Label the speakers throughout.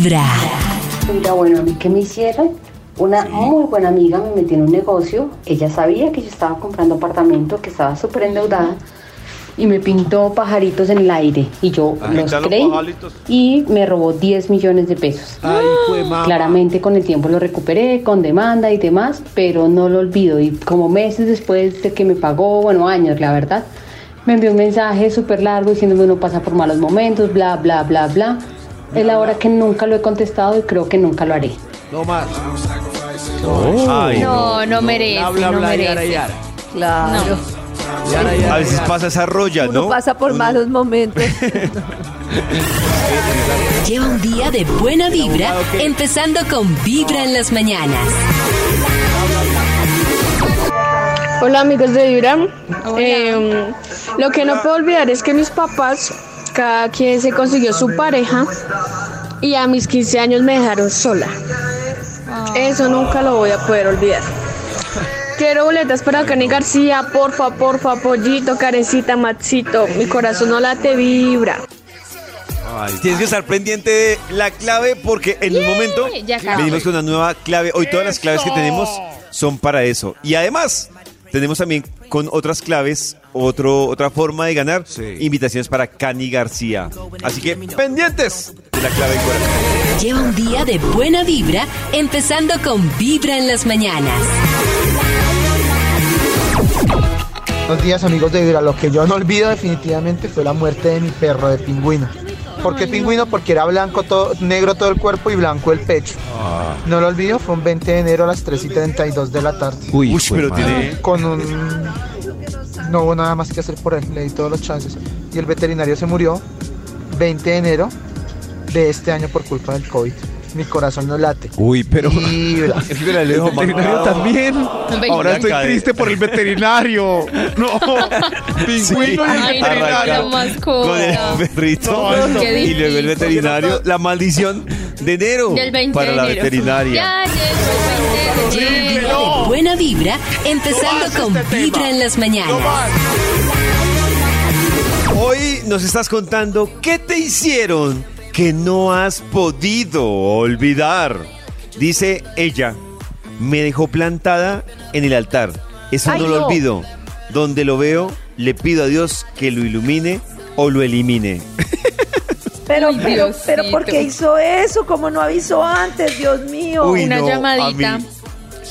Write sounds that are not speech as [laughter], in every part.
Speaker 1: Vibra.
Speaker 2: Mira, bueno, a mí que me hicieron. Una muy buena amiga me metió en un negocio. Ella sabía que yo estaba comprando apartamento, que estaba súper endeudada. Y me pintó pajaritos en el aire. Y yo los creí. Y me robó 10 millones de pesos.
Speaker 3: Ay.
Speaker 2: Claramente con el tiempo lo recuperé, con demanda y demás, pero no lo olvido. Y como meses después de que me pagó, bueno, años, la verdad, me envió un mensaje súper largo diciéndome uno pasa por malos momentos, bla, bla, bla, bla. Es la hora que nunca lo he contestado y creo que nunca lo haré.
Speaker 3: No más.
Speaker 4: Ay,
Speaker 5: No, no merece,
Speaker 3: Bla, bla,
Speaker 5: no
Speaker 3: bla, yara,
Speaker 5: merece.
Speaker 3: yara.
Speaker 6: Claro.
Speaker 3: Yara, yara,
Speaker 4: A veces pasa esa rolla,
Speaker 6: Uno
Speaker 4: ¿no?
Speaker 6: pasa por malos momentos. [laughs]
Speaker 1: Lleva un día de buena vibra, empezando con Vibra en las mañanas.
Speaker 7: Hola amigos de Vibra. Eh, lo que no puedo olvidar es que mis papás, cada quien se consiguió su pareja y a mis 15 años me dejaron sola. Eso nunca lo voy a poder olvidar. Quiero boletas para Cani García, porfa, porfa, pollito, carecita, maxito. Mi corazón no late vibra.
Speaker 4: Ay, tienes que estar pendiente de la clave porque en un momento venimos con una nueva clave. Hoy todas las claves que tenemos son para eso. Y además, tenemos también con otras claves otro, otra forma de ganar
Speaker 3: Sí.
Speaker 4: invitaciones para Cani García. Así que pendientes de la clave del.
Speaker 1: Lleva un día de buena vibra, empezando con Vibra en las mañanas.
Speaker 8: Buenos días amigos de Vibra. Lo que yo no olvido definitivamente fue la muerte de mi perro de pingüino. ¿Por qué pingüino? Porque era blanco todo, negro todo el cuerpo y blanco el pecho. No lo olvido, fue un 20 de enero a las 3 y 32 de la tarde.
Speaker 3: Uy,
Speaker 4: Uy, pero
Speaker 3: madre.
Speaker 4: tiene...
Speaker 8: Con un... No hubo nada más que hacer por él, le di todos los chances. Y el veterinario se murió 20 de enero de este año por culpa del COVID. Mi corazón no late.
Speaker 3: Uy, pero.
Speaker 8: Vibra. [laughs]
Speaker 3: Espera, el veterinario también. Ahora estoy triste por el veterinario. No. [laughs] Pingüino y el
Speaker 5: Ay, no,
Speaker 3: veterinario.
Speaker 5: la mascota.
Speaker 4: Con el perrito
Speaker 3: No, no.
Speaker 5: Qué
Speaker 4: y luego el veterinario, la maldición de enero
Speaker 5: Del 20
Speaker 4: para
Speaker 5: de
Speaker 4: la veterinaria.
Speaker 5: Ya llegó el 20 de enero.
Speaker 1: De buena vibra, empezando con
Speaker 3: este
Speaker 1: Vibra
Speaker 3: tema.
Speaker 1: en las mañanas.
Speaker 4: Hoy nos estás contando qué te hicieron que no has podido olvidar. Dice ella, me dejó plantada en el altar. Eso
Speaker 6: Ay,
Speaker 4: no lo
Speaker 6: no.
Speaker 4: olvido. Donde lo veo, le pido a Dios que lo ilumine o lo elimine. [laughs]
Speaker 6: Pero,
Speaker 5: Uy,
Speaker 6: pero, ¿por qué hizo eso? Como no avisó antes, Dios mío.
Speaker 4: Uy,
Speaker 5: Una
Speaker 4: no,
Speaker 5: llamadita.
Speaker 4: a mí-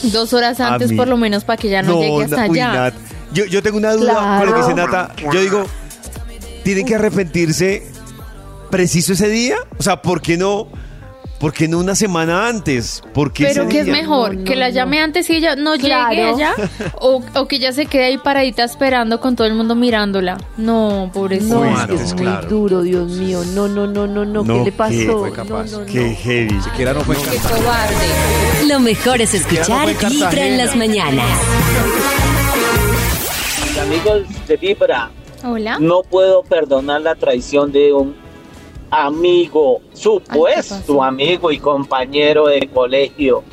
Speaker 5: Dos horas antes por lo menos para que ya no, llegue hasta
Speaker 4: uy,
Speaker 5: allá.
Speaker 4: Nat. Yo, yo tengo una duda con lo que dice Nata. Yo digo, ¿tienen que arrepentirse preciso ese día? O sea, ¿por qué no, por qué no una semana antes? ¿Por qué
Speaker 5: Pero ¿qué es mejor?
Speaker 6: No,
Speaker 5: ¿Que la
Speaker 6: no.
Speaker 5: llame antes y ella no
Speaker 6: Claro.
Speaker 5: llegue allá? [laughs] O, ¿O que ella se quede ahí paradita esperando con todo el mundo mirándola? No, pobrecita.
Speaker 6: No, es
Speaker 4: no,
Speaker 6: que es muy
Speaker 3: claro.
Speaker 6: duro, Dios mío. No, no, no, no, no. ¿Qué le
Speaker 4: ¿qué?
Speaker 6: pasó?
Speaker 3: Fue capaz.
Speaker 6: No, no, no.
Speaker 4: Qué heavy.
Speaker 3: Siquiera no fue
Speaker 5: Qué
Speaker 3: capaz.
Speaker 5: cobarde.
Speaker 1: Lo mejor es escuchar Vibra en las mañanas.
Speaker 9: amigos de Vibra,
Speaker 5: Hola.
Speaker 9: no puedo perdonar la traición de un amigo,
Speaker 5: Ay, ¿qué
Speaker 9: supuesto amigo y compañero de colegio,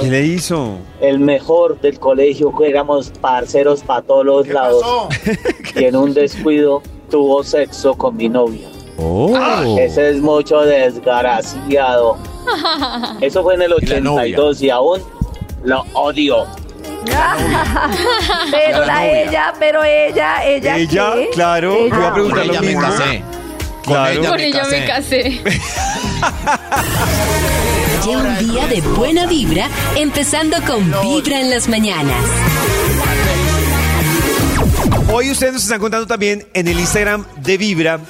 Speaker 4: ¿Qué le hizo?
Speaker 9: el mejor del colegio, que éramos parceros para todos los lados, [laughs] y en un descuido tuvo sexo con mi novia.
Speaker 4: Oh.
Speaker 9: Ese es mucho desgraciado. [laughs] Eso fue en el
Speaker 3: Y la novia.
Speaker 9: 82 y aún lo odio. [laughs]
Speaker 6: Pero
Speaker 3: La
Speaker 6: ella, pero ella, ella.
Speaker 4: Ella,
Speaker 6: ¿qué?
Speaker 4: claro,
Speaker 6: Ella.
Speaker 4: yo iba a preguntar lo
Speaker 3: ella me
Speaker 4: mismo.
Speaker 3: casé.
Speaker 4: Claro.
Speaker 5: Con ella me casé. [laughs]
Speaker 1: Lleva un día de buena vibra, empezando con Vibra en las mañanas.
Speaker 4: Hoy ustedes nos están contando también en el Instagram de Vibra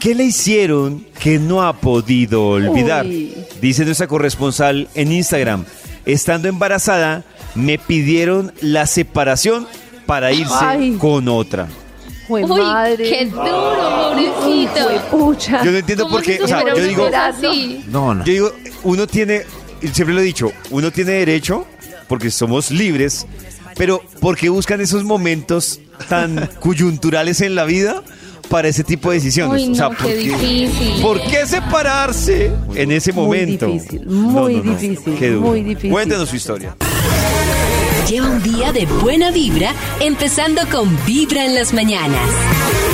Speaker 4: qué le hicieron que no ha podido olvidar.
Speaker 6: Uy.
Speaker 4: Dice nuestra corresponsal en Instagram, estando embarazada, me pidieron la separación para irse
Speaker 6: Ay.
Speaker 4: con otra.
Speaker 6: Fue
Speaker 5: Uy,
Speaker 6: madre.
Speaker 5: qué duro,
Speaker 6: Uy,
Speaker 5: pobrecito.
Speaker 6: fue pucha.
Speaker 4: Yo no entiendo
Speaker 5: ¿Cómo
Speaker 4: por qué, o sea, yo digo,
Speaker 5: así?
Speaker 3: No, no.
Speaker 4: yo digo, uno tiene, siempre lo he dicho, uno tiene derecho, porque somos libres, pero ¿por qué buscan esos momentos tan [laughs] coyunturales en la vida para ese tipo de decisiones?
Speaker 5: Uy,
Speaker 4: o sea, ¿por qué
Speaker 5: difícil.
Speaker 4: ¿Por qué separarse en ese
Speaker 6: Muy
Speaker 4: momento?
Speaker 6: difícil, muy difícil,
Speaker 4: Qué duro.
Speaker 6: muy difícil.
Speaker 4: Cuéntenos su historia.
Speaker 1: Lleva un día de buena vibra, empezando con Vibra en las mañanas.